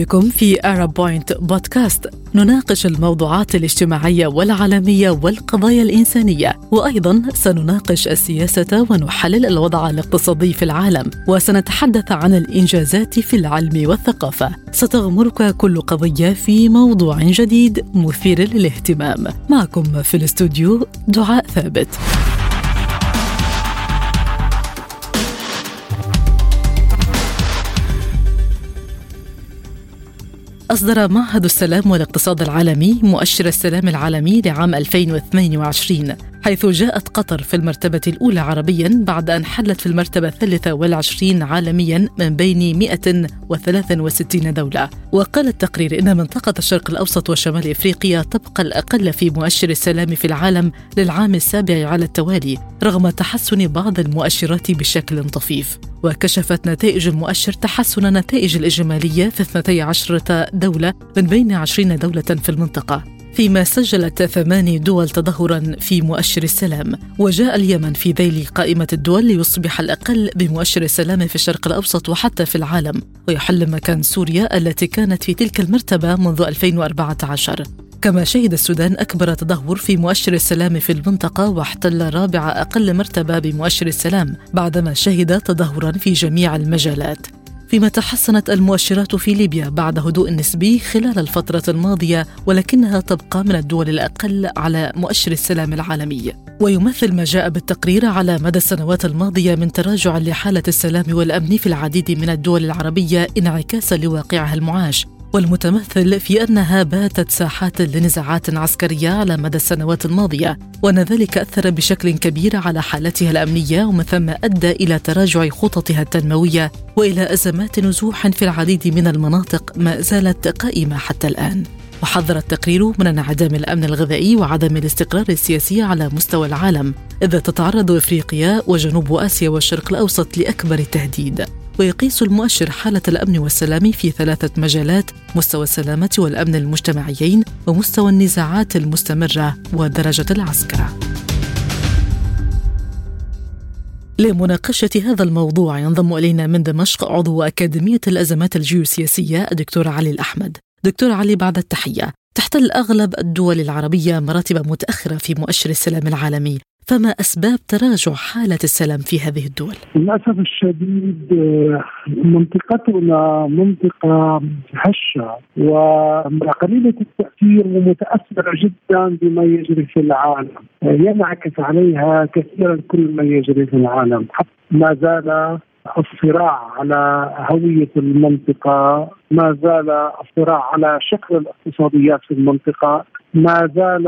بكم في أرب بوينت بودكاست نناقش الموضوعات الاجتماعية والعالمية والقضايا الإنسانية وأيضا سنناقش السياسة ونحلل الوضع الاقتصادي في العالم وسنتحدث عن الإنجازات في العلم والثقافة. ستغمرك كل قضية في موضوع جديد مثير للاهتمام. معكم في الاستوديو دعاء ثابت. أصدر معهد السلام والاقتصاد العالمي مؤشر السلام العالمي لعام 2022 حيث جاءت قطر في المرتبة الأولى عربيا بعد أن حلت في المرتبة الثالثة والعشرين عالميا من بين 163 دولة. وقال التقرير إن منطقة الشرق الأوسط وشمال إفريقيا تبقى الأقل في مؤشر السلام في العالم للعام السابع على التوالي رغم تحسن بعض المؤشرات بشكل طفيف. وكشفت نتائج المؤشر تحسن النتائج الإجمالية في 12 دولة من بين 20 دولة في المنطقة. فيما سجلت ثماني دول تدهورا في مؤشر السلام. وجاء اليمن في ذيل قائمة الدول ليصبح الأقل بمؤشر السلام في الشرق الأوسط وحتى في العالم. ويحل مكان سوريا التي كانت في تلك المرتبة منذ 2014 كما شهد السودان أكبر تدهور في مؤشر السلام في المنطقة واحتل رابع أقل مرتبة بمؤشر السلام بعدما شهد تدهورا في جميع المجالات. فيما تحسنت المؤشرات في ليبيا بعد هدوء نسبي خلال الفترة الماضية ولكنها تبقى من الدول الأقل على مؤشر السلام العالمي. ويمثل ما جاء بالتقرير على مدى السنوات الماضية من تراجع لحالة السلام والأمن في العديد من الدول العربية انعكاسا لواقعها المعاش. والمتمثل في أنها باتت ساحات لنزاعات عسكرية على مدى السنوات الماضية وأن ذلك أثر بشكل كبير على حالتها الأمنية ومن ثم أدى إلى تراجع خططها التنموية وإلى أزمات نزوح في العديد من المناطق ما زالت قائمة حتى الآن. وحذر التقرير من انعدام الأمن الغذائي وعدم الاستقرار السياسي على مستوى العالم إذ تتعرض إفريقيا وجنوب آسيا والشرق الأوسط لأكبر التهديد ويقيس المؤشر حالة الأمن والسلام في ثلاثة مجالات مستوى السلامة والأمن المجتمعيين ومستوى النزاعات المستمرة ودرجة العسكرة لمناقشة هذا الموضوع ينضم إلينا من دمشق عضو أكاديمية الأزمات الجيوسياسية الدكتور علي الأحمد. دكتور علي بعد التحية. تحتل أغلب الدول العربية مراتب متأخرة في مؤشر السلام العالمي. فما أسباب تراجع حالة السلام في هذه الدول؟ للأسف الشديد منطقتنا منطقة هشة وقليله التأثير ومتأثرة جدا بما يجري في العالم. ينعكس عليها كثيرا كل ما يجري في العالم. ما زال الصراع على هوية المنطقة ما زال الصراع على شكل الاقتصاديات في المنطقة. ما زال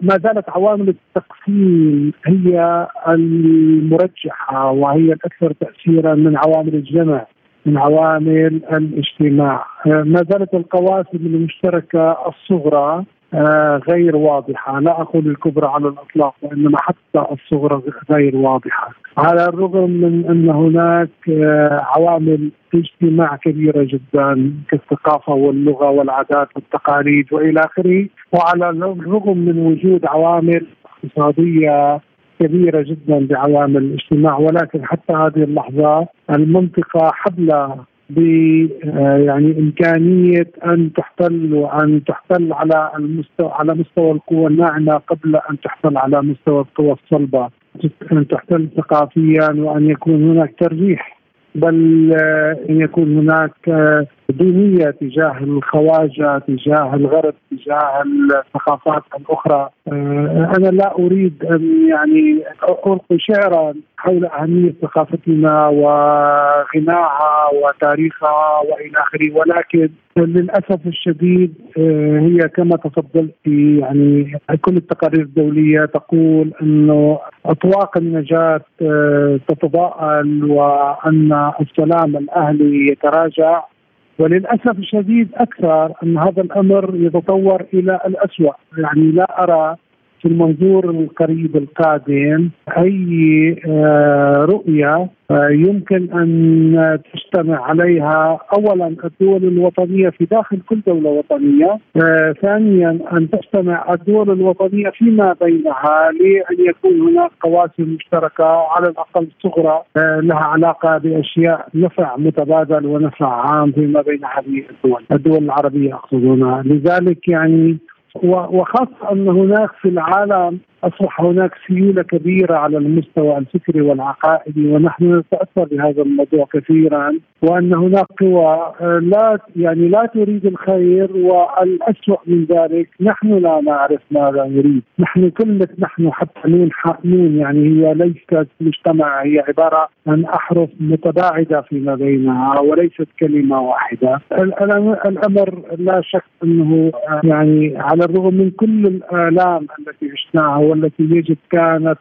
ما زالت عوامل التقسيم هي المرجحة وهي الأكثر تاثيرا من عوامل الجمع من عوامل الاجتماع. ما زالت القواسم المشتركة الصغرى غير واضحة. لا أقول الكبرى على الإطلاق وإنما حتى الصغرى غير واضحة. على الرغم من أن هناك آه، عوامل اجتماع كبيرة جدا كالثقافة واللغة والعادات والتقاليد وإلى آخره وعلى الرغم من وجود عوامل اقتصادية كبيرة جدا بعوامل الاجتماع ولكن حتى هذه اللحظة المنطقة حبلة ب آه، يعني إمكانية أن تحتل وأن تحتل على المستوى على مستوى القوى الناعمة قبل أن تحتل على مستوى القوى الصلبة. أن تحتل ثقافيا وأن يكون هناك ترجيح. بل آه، إن يكون هناك آه، دينية تجاه الخواجة تجاه الغرب تجاه الثقافات الأخرى. آه، أنا لا أريد أن يعني ألقي شعرا حول أهمية ثقافتنا وغناها وتاريخها وإلى آخره ولكن للأسف الشديد هي كما تفضلت يعني كل التقارير الدولية تقول انه أطواق النجاة تتضاءل وأن السلام الأهلي يتراجع. وللأسف الشديد أكثر أن هذا الأمر يتطور إلى الاسوء يعني لا أرى في المنظور القريب القادم أي آه، رؤية آه، يمكن أن تجتمع عليها اولا الدول الوطنية في داخل كل دولة وطنية، آه، ثانيا أن تجتمع الدول الوطنية فيما بينها لأن يكون هناك قواسم مشتركة على الأقل صغرى لها علاقة بأشياء نفع متبادل ونفع عام فيما بين هذه الدول، الدول العربية أقصد هنا، لذلك يعني وخاصة أن هناك في العالم أصبح هناك سيولة كبيرة على المستوى الفكري والعقائدي ونحن نتأثر بهذا الموضوع كثيرا وأن هناك قوى آه، لا يعني لا تريد الخير والاسوء من ذلك نحن لا نعرف ماذا نريد، نحن كلمه نحن حتى نون نون يعني هي ليست مجتمع هي عبارة عن أحرف متباعدة فيما بينها وليست كلمة واحدة، الأمر لا شك أنه آه، يعني على الرغم من كل الآلام التي عشناها والتي يجب كانت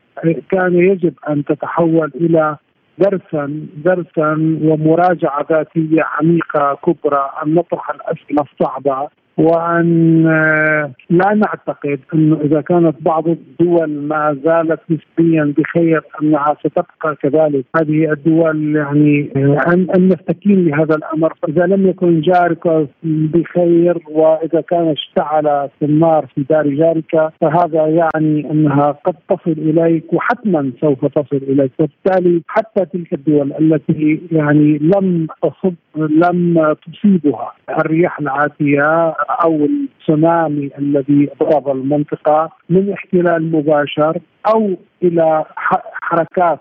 كان يجب أن تتحول إلى درسا درسا ومراجعة ذاتية عميقة كبرى. ان نطرح الأسئلة الصعبة. وأن آه، لا نعتقد أنه إذا كانت بعض الدول ما زالت نسبيا بخير أنها ستبقى كذلك. هذه الدول يعني آه، أن نستكين لهذا الأمر. إذا لم يكن جارك بخير وإذا كان اشتعل النار في دار جارك فهذا يعني أنها قد تصل إليك وحتما سوف تصل إليك. وبالتالي حتى تلك الدول التي يعني لم تصب لم تصيبها الرياح العاتية أو التسونامي الذي ضرب المنطقة من احتلال مباشر أو إلى حركات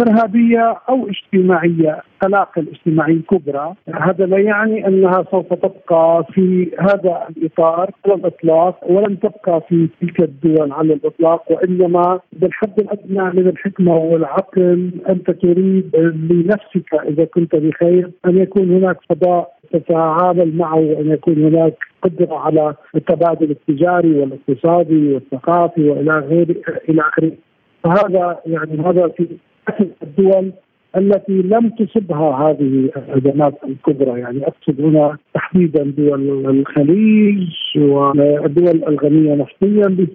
إرهابية أو اجتماعية قلاقل اجتماعية كبرى هذا لا يعني أنها سوف تبقى في هذا الإطار على الإطلاق ولن تبقى في تلك الدول على الإطلاق وإنما بالحد الأدنى من الحكمة والعقل أنت تريد لنفسك إذا كنت بخير أن يكون هناك فضاء تتعامل معه وأن يكون هناك قدرة على التبادل التجاري والاقتصادي والثقافي وإلى غيره إلى آخره. فهذا يعني هذا في الدول التي لم تصبها هذه الازمات الكبرى يعني أقصد هنا تحديدا دول الخليج والدول الغنية نفطيا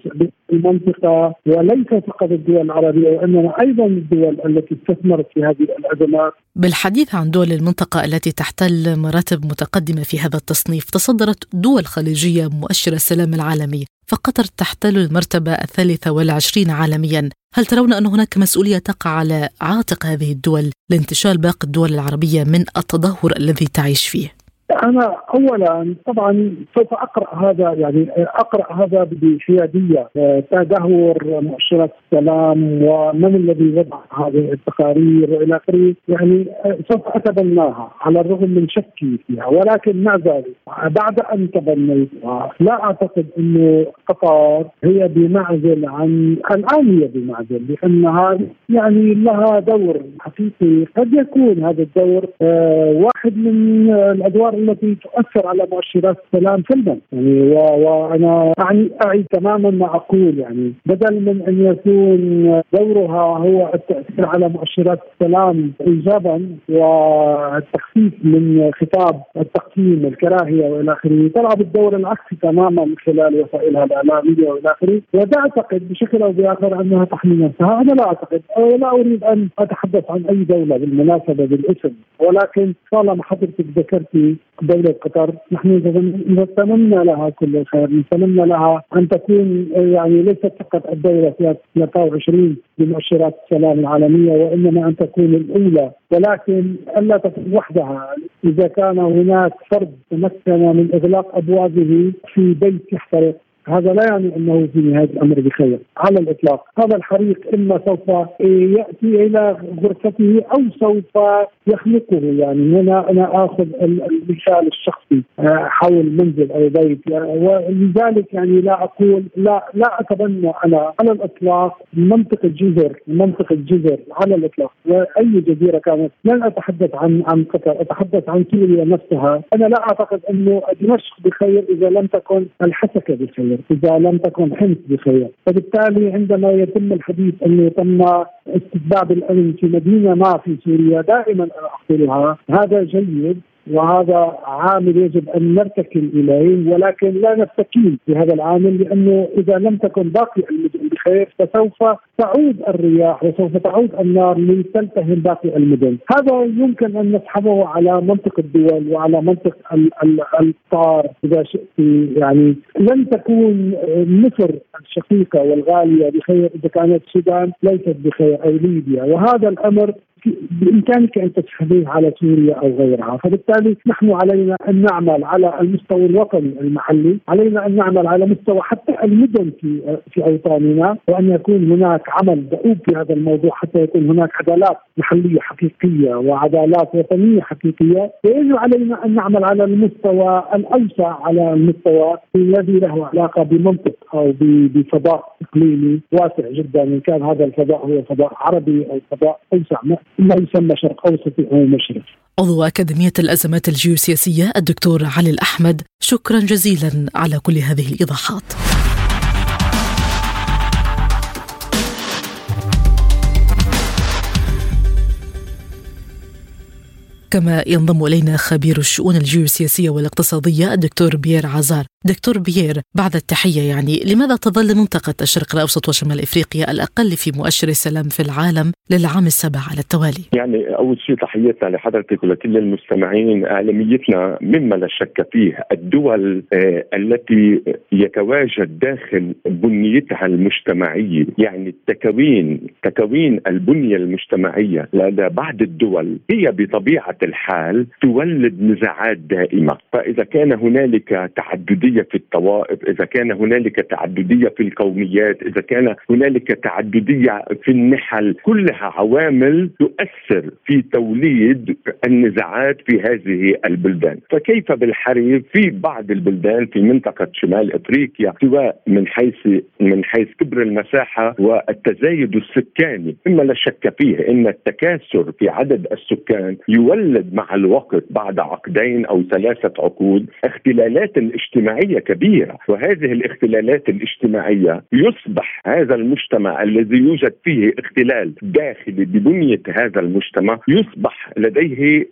بالمنطقة وليس فقط الدول العربية وإنما أيضا الدول التي استثمرت في هذه الأزمات. بالحديث عن دول المنطقة التي تحتل مراتب متقدمة في هذا التصنيف تصدرت دول خليجية مؤشر السلام العالمي فقطر تحتل المرتبة الثالثة والعشرين عالميا هل ترون أن هناك مسؤولية تقع على عاتق هذه الدول لانتشال باقي الدول العربية من التدهور الذي تعيش فيه؟ أنا اولا طبعا سوف أقرأ هذا يعني أقرأ هذا بحياديه تدهور مؤشرات السلام ومن الذي وضع هذه التقارير وإلى آخره. يعني سوف أتبناها على الرغم من شكي فيها ولكن مع ذلك بعد أن تبنيتها لا أعتقد انه قطر هي بمعزل عن الآن هي بمعزل لأنها يعني لها دور حقيقي. قد يكون هذا الدور آه، واحد من الأدوار التي تؤثر على مؤشرات السلام سلبا يعني وأنا اعني أعي تماما ما أقول يعني. بدل من أن يكون دورها هو التأثير على مؤشرات السلام ايجابا والتخفيف من خطاب التقسيم الكراهية وإلى آخره تلعب الدور العكسي تماما من خلال وسائلها الإعلامية وإلى آخره. وتعتقد بشكل أو بآخر أنها تحمي نفسها. أنا لا أعتقد. لا أريد أن أتحدث عن أي دولة بالمناسبة بالاسم. ولكن طالما حضرتك ذكرتي دولة قطر نحن نتمنى لها كل الخير نتمنى لها أن تكون يعني ليست فقط الدولة 23 بمؤشرات السلام العالمية وإنما أن تكون الأولى. ولكن ألا تكون وحدها. إذا كان هناك فرد تمكن من إغلاق أبوابه في بيت يحترق هذا لا يعني أنه في نهاية الأمر بخير على الإطلاق، هذا الحريق إما سوف يأتي إلى غرفته أو سوف يخلقه. يعني هنا أنا آخذ المثال الشخصي آه، حول منزل أو بيت. ولذلك يعني لا أقول لا لا أتبنى أنا على الإطلاق منطق الجزر منطق الجزر على الإطلاق. وأي جزيرة كانت لن أتحدث عن عن قطر أتحدث عن سوريا نفسها. أنا لا أعتقد أنه دمشق بخير إذا لم تكن الحسكة بخير. بخير إذا لم تكن حمص بخير. فبالتالي عندما يتم الحديث انه تم استتباب الامن في مدينة ما في سوريا دائما أنا أقولها هذا جيد. وهذا عامل يجب أن نرتكن إليه ولكن لا نستكين بهذا العامل لأنه إذا لم تكن باقي المدن بخير فسوف تعود الرياح وسوف تعود النار لتلتهم باقي المدن، هذا يمكن أن نسحبه على منطق الدول وعلى منطق الطار إذا شئت. يعني لن تكون مصر الشقيقة والغالية بخير إذا كانت السودان ليست بخير أو ليبيا. وهذا الأمر بإمكانك أن تسحبيه على سوريا أو غيرها، فبالتالي نحن علينا أن نعمل على المستوى الوطني المحلي، علينا أن نعمل على مستوى حتى المدن في في أوطاننا وأن يكون هناك عمل دؤوب في هذا الموضوع حتى يكون هناك عدالات محلية حقيقية وعدالات وطنية حقيقية، ويجب علينا أن نعمل على المستوى الأوسع على المستوى الذي له علاقة بمنطق أو بفضاء. إقليمي واسع جدا إن كان هذا الفضاء هو فضاء عربي أو فضاء أوسع ما يسمى شرق اوسطي أو مشرق. عضو أكاديمية الأزمات الجيوسياسية الدكتور علي الأحمد شكرا جزيلا على كل هذه الإيضاحات. كما ينضم إلينا خبير الشؤون الجيوسياسية والاقتصادية الدكتور بيير عزار. دكتور بيير بعد التحية يعني لماذا تظل منطقة الشرق الأوسط وشمال إفريقيا الأقل في مؤشر السلام في العالم للعام السابع على التوالي؟ يعني أول شيء تحياتنا لحضرتك ولكل المستمعين اعلاميتنا مما لا شك فيه الدول آه التي يتواجد داخل بنيتها المجتمعية يعني التكوين تكوين البنية المجتمعية لدى بعض الدول هي بطبيعة الحال تولد نزاعات دائمة، فإذا كان هنالك تعددية في الطوائف، إذا كان هنالك تعددية في القوميات، إذا كان هنالك تعددية في النحل، كلها عوامل تؤثر في توليد النزاعات في هذه البلدان، فكيف بالحري في بعض البلدان في منطقة شمال إفريقيا سواء من حيث من حيث كبر المساحة والتزايد السكاني، مما لا شك فيه إن التكاثر في عدد السكان يولد تولد مع الوقت بعد عقدين أو ثلاثة عقود اختلالات اجتماعيه كبيرة. وهذه الاختلالات الاجتماعية يصبح هذا المجتمع الذي يوجد فيه اختلال داخلي ببنية هذا المجتمع يصبح لديه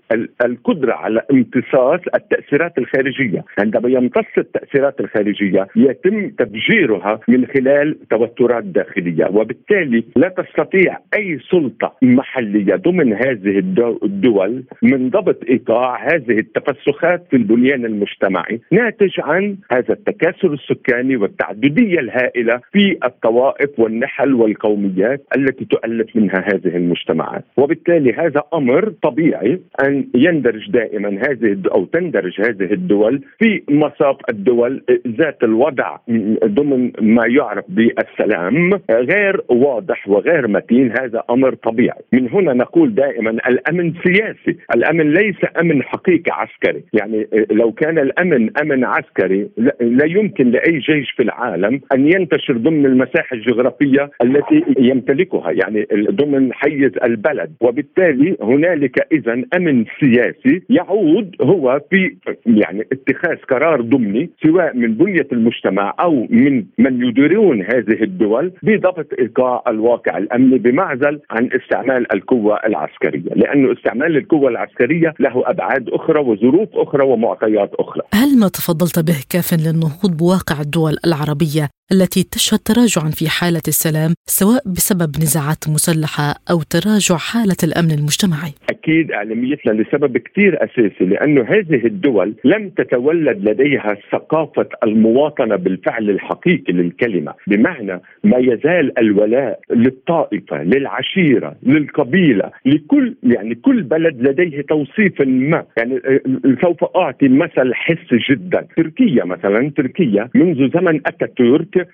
القدرة على امتصاص التأثيرات الخارجية. عندما يمتص التأثيرات الخارجية يتم تفجيرها من خلال توترات داخلية وبالتالي لا تستطيع أي سلطة محلية ضمن هذه الدول من ضبط ايقاع هذه التفسخات في البنيان المجتمعي ناتج عن هذا التكاثر السكاني والتعددية الهائلة في الطوائف والنحل والقوميات التي تؤلف منها هذه المجتمعات، وبالتالي هذا أمر طبيعي أن يندرج دائما هذه أو تندرج هذه الدول في مصاف الدول ذات الوضع ضمن ما يعرف بالسلام غير واضح وغير متين. هذا أمر طبيعي، من هنا نقول دائما الأمن سياسي الأمن ليس أمن حقيقي عسكري. يعني لو كان الأمن أمن عسكري لا يمكن لأي جيش في العالم أن ينتشر ضمن المساحة الجغرافية التي يمتلكها يعني ضمن حيز البلد. وبالتالي هنالك اذا أمن سياسي يعود هو في يعني اتخاذ قرار ضمني سواء من بنية المجتمع أو من من يديرون هذه الدول بضبط ايقاع الواقع الأمني بمعزل عن استعمال القوة العسكرية. لأنه استعمال القوة العسكريه له أبعاد أخرى وظروف أخرى ومعطيات أخرى. هل ما تفضلت به كاف للنهوض بواقع الدول العربية التي تشهد تراجعا في حالة السلام سواء بسبب نزاعات مسلحة أو تراجع حالة الأمن المجتمعي؟ أكيد إعلاميتنا لسبب كثير أساسي لأنه هذه الدول لم تتولد لديها ثقافة المواطنة بالفعل الحقيقي للكلمة، بمعنى ما يزال الولاء للطائفة، للعشيرة، للقبيلة، لكل يعني كل بلد لديه توصيف ما، يعني آه، سوف أعطي مثل حسي جدا، تركيا مثلا تركيا منذ زمن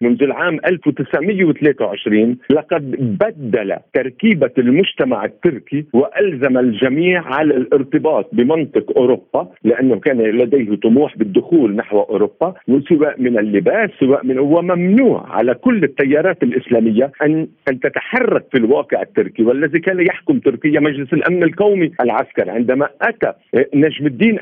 منذ العام 1923 لقد بدل تركيبة المجتمع التركي وألزم الجميع على الارتباط بمنطق أوروبا لأنه كان لديه طموح بالدخول نحو أوروبا سواء من اللباس سواء من وممنوع على كل التيارات الإسلامية أن أن تتحرك في الواقع التركي والذي كان يحكم تركيا مجلس الأمن القومي العسكري. عندما أتى نجم الدين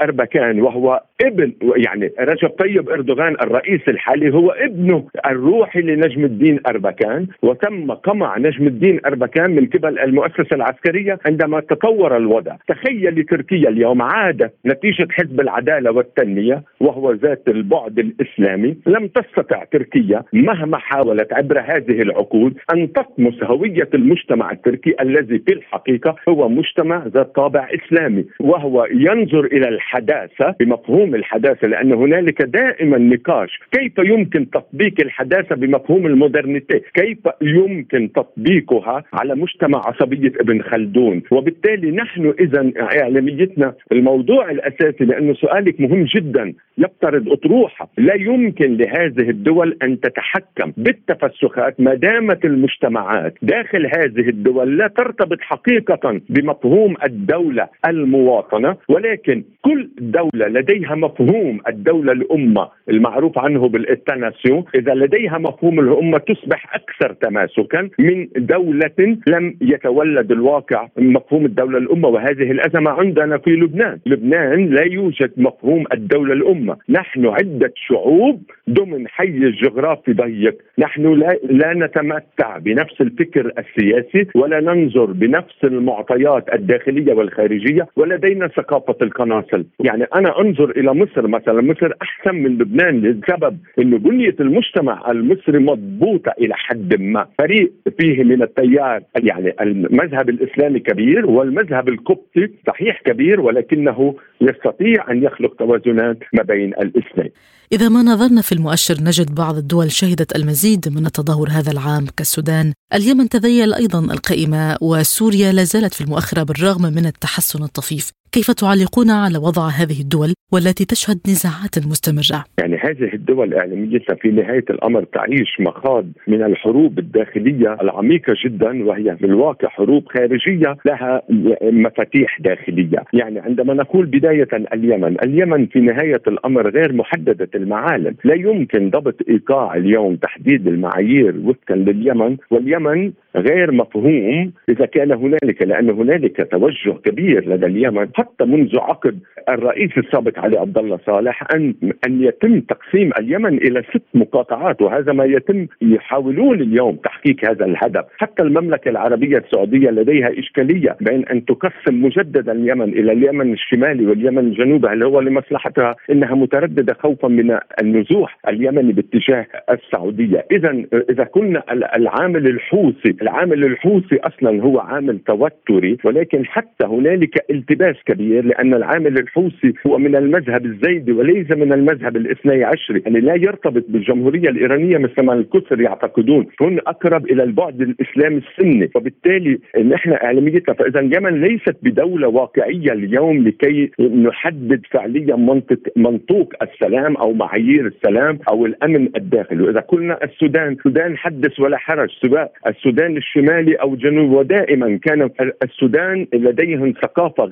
أربكان وهو ابن يعني رجب طيب أردوغان الرئيس الحالي هو ابنه الروحي لنجم الدين أربكان وتم قمع نجم الدين أربكان من قبل المؤسسة العسكرية عندما تطور الوضع، تخيل تركيا اليوم عادت نتيجة حزب العدالة والتنمية وهو ذات البعد الإسلامي، لم تستطع تركيا مهما حاولت عبر هذه العقود أن تطمس هوية المجتمع التركي الذي في الحقيقة هو مجتمع ذات طابع إسلامي. وهو ينظر إلى الحداثة بمفهوم الحداثة لأن هنالك دائما نقاش كيف يمكن تطبيق الحداثة بمفهوم المودرنيتي. كيف يمكن تطبيقها على مجتمع عصبية ابن خلدون؟ وبالتالي نحن إذا إعلاميتنا الموضوع الأساسي لأنه سؤالك مهم جدا يفترض أطروحة. لا يمكن لهذه الدول أن تتحكم بالتفسخات ما دامت المجتمعات داخل هذه الدول لا ترتبط حقيقة بمفهوم الدولة المواطنة ولكن كل دولة لديها مفهوم الدولة الأمة المعروف عنه بالاتناسيون إذا لديها مفهوم الأمة تصبح أكثر تماسكا من دولة لم يتولد الواقع مفهوم الدولة الامه وهذه الأزمة عندنا في لبنان، لبنان لا يوجد مفهوم الدولة الامه، نحن عدة شعوب ضمن حيز جغرافي ضيق، نحن لا, لا نتمتع بنفس الفكر السياسي ولا ننظر بنفس المعطيات الداخلية والخارجية ولدينا ثقافة القناصل، يعني أنا أنظر إلى مصر مثلا، مصر أحسن من لبنان لسبب إنه بنيه المجتمع المصري مضبوطه إلى حد ما، فريق فيه من التيار يعني المذهب الإسلامي كبير والمذهب القبطي صحيح كبير ولكنه يستطيع أن يخلق توازنات ما بين الاسلام. إذا ما نظرنا في المؤشر نجد بعض الدول شهدت المزيد من التدهور هذا العام كالسودان، اليمن تذيل أيضا القائمة وسوريا لا زالت في المؤخرة بالرغم من التحسن الطفيف، كيف تعلقون على وضع هذه الدول والتي تشهد نزاعات مستمرة؟ يعني هذه الدول إعلاميتها في نهاية الأمر تعيش مخاض من الحروب الداخلية العميقة جدا وهي في الواقع حروب خارجية لها مفاتيح داخلية يعني عندما نقول بداية اليمن اليمن في نهاية الأمر غير محددة المعالم لا يمكن ضبط إيقاع اليوم تحديد المعايير وفقا لليمن واليمن غير مفهوم إذا كان هنالك لأن هنالك توجه كبير لدى اليمن حتى منذ عقد الرئيس السابق علي عبد الله صالح ان أن يتم تقسيم اليمن إلى ست مقاطعات وهذا ما يتم يحاولون اليوم تحقيق هذا الهدف، حتى المملكة العربية السعودية لديها إشكالية بين أن تقسم مجددا اليمن إلى اليمن الشمالي واليمن الجنوبي هل هو لمصلحتها؟ إنها مترددة خوفا من النزوح اليمني باتجاه السعودية، اذا إذا كنا العامل الحوثي العامل الحوثي أصلا هو عامل توتري ولكن حتى هنالك التباس كبير لأن العامل الحوثي هو من المذهب الزيدي وليس من المذهب الاثني عشري. يعني لا يرتبط بالجمهورية الإيرانية مثل ما الكثر يعتقدون. هن أقرب إلى البعد الاسلامي السني. وبالتالي نحن إعلاميتنا فإذا اليمن ليست بدولة واقعية اليوم لكي نحدد فعليا منطق منطوق السلام أو معايير السلام أو الأمن الداخلي. وإذا قلنا السودان السودان حدث ولا حرج. سواء السودان الشمالي أو الجنوب ودائما كان السودان لديهم ثقافة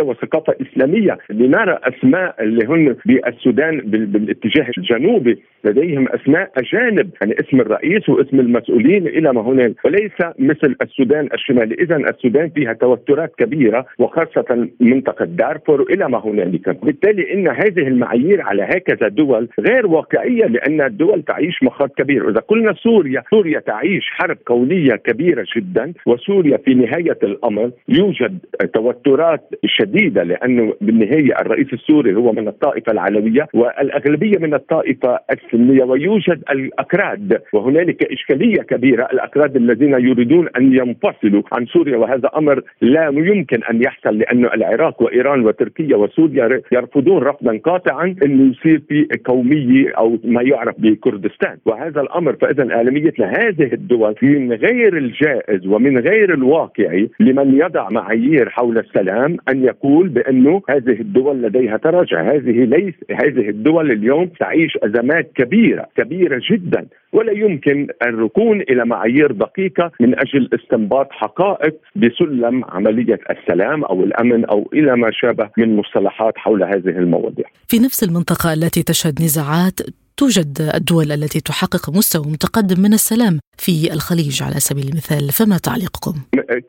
غربيه وثقافة إسلامية لنرى أسماء اللي هن بالسودان بالاتجاه الجنوبي. لديهم أسماء أجانب يعني اسم الرئيس واسم المسؤولين إلى ما هنالك وليس مثل السودان الشمالي. إذا السودان فيها توترات كبيرة وخاصة منطقة دارفور إلى ما هنالك. بالتالي إن هذه المعايير على هكذا دول غير واقعية لأن الدول تعيش مخاض كبير. وإذا قلنا سوريا سوريا تعيش حرب كونيه كبيرة جدا وسوريا في نهاية الأمر يوجد توترات شديدة لأنه بالنهاية الرئيس السوري هو من الطائفة العلوية والأغلبية من الطائفة السنية ويوجد الأكراد وهنالك إشكالية كبيرة الأكراد الذين يريدون أن ينفصلوا عن سوريا وهذا أمر لا يمكن أن يحصل لأنه العراق وإيران وتركيا وسوريا يرفضون رفضا قاطعا انه يصير في قوميه أو ما يعرف بكردستان. وهذا الأمر فاذا اعلاميتنا هذه الدول من غير الجائز ومن غير الواقعي لمن يضع معايير حول السلام أن يقول بأنه هذه الدول لديها تراجع، هذه ليس هذه الدول اليوم تعيش أزمات كبيرة كبيرة جدا ولا يمكن الركون إلى معايير دقيقة من أجل استنباط حقائق بسلم عملية السلام أو الأمن أو إلى ما شابه من مصطلحات حول هذه المواضيع. في نفس المنطقة التي تشهد نزاعات توجد الدول التي تحقق مستوى متقدم من السلام في الخليج على سبيل المثال فما تعليقكم؟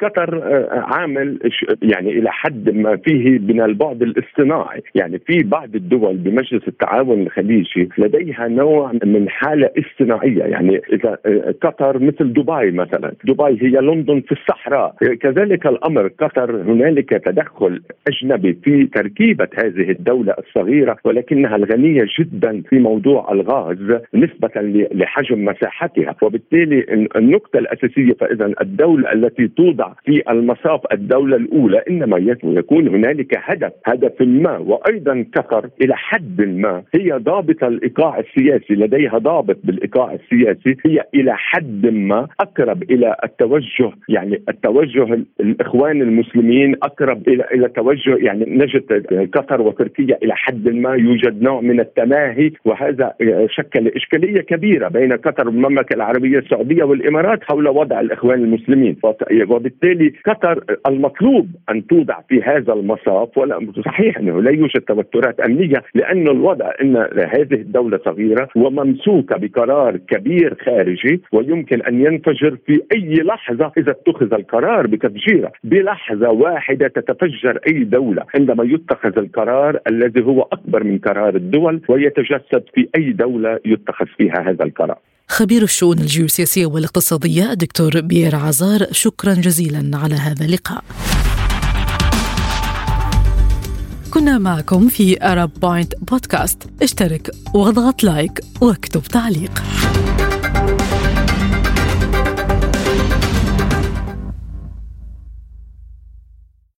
قطر آه، عامل يعني إلى حد ما فيه من البعد الاصطناعي، يعني في بعض الدول بمجلس التعاون الخليجي لديها نوع من حالة اصطناعية، يعني إذا آه، قطر مثل دبي مثلا، دبي هي لندن في الصحراء، كذلك الأمر قطر هنالك تدخل أجنبي في تركيبة هذه الدولة الصغيرة ولكنها الغنية جدا في موضوع الغاز نسبة لحجم مساحتها، وبالتالي النقطة الأساسية فاذا الدولة التي توضع في المصاف الدولة الأولى إنما يكون هنالك هدف هدف ما وأيضا قطر إلى حد ما. هي ضابط الإيقاع السياسي لديها ضابط بالإيقاع السياسي هي إلى حد ما أقرب إلى التوجه يعني التوجه الإخوان المسلمين أقرب إلى إلى توجه يعني نجد قطر وتركيا إلى حد ما يوجد نوع من التماهي وهذا شكل اشكاليه كبيرة بين قطر والمملكة العربية السعودية والإمارات حول وضع الإخوان المسلمين. وبالتالي قطر المطلوب أن توضع في هذا المصاف ولا صحيح أنه لا يوجد توترات أمنية لأن الوضع إن هذه الدولة صغيرة وممسوكة بقرار كبير خارجي ويمكن أن ينفجر في أي لحظة إذا اتخذ القرار بتفجيره. بلحظة واحدة تتفجر أي دولة عندما يتخذ القرار الذي هو أكبر من قرار الدول ويتجسد في أي دولة يتخذ فيها هذا القرار. خبير الشؤون الجيوسياسية والاقتصادية دكتور بيير عزار شكرا جزيلا على هذا اللقاء. كنا معكم في أرب بوينت بودكاست اشترك واضغط like واكتب تعليق.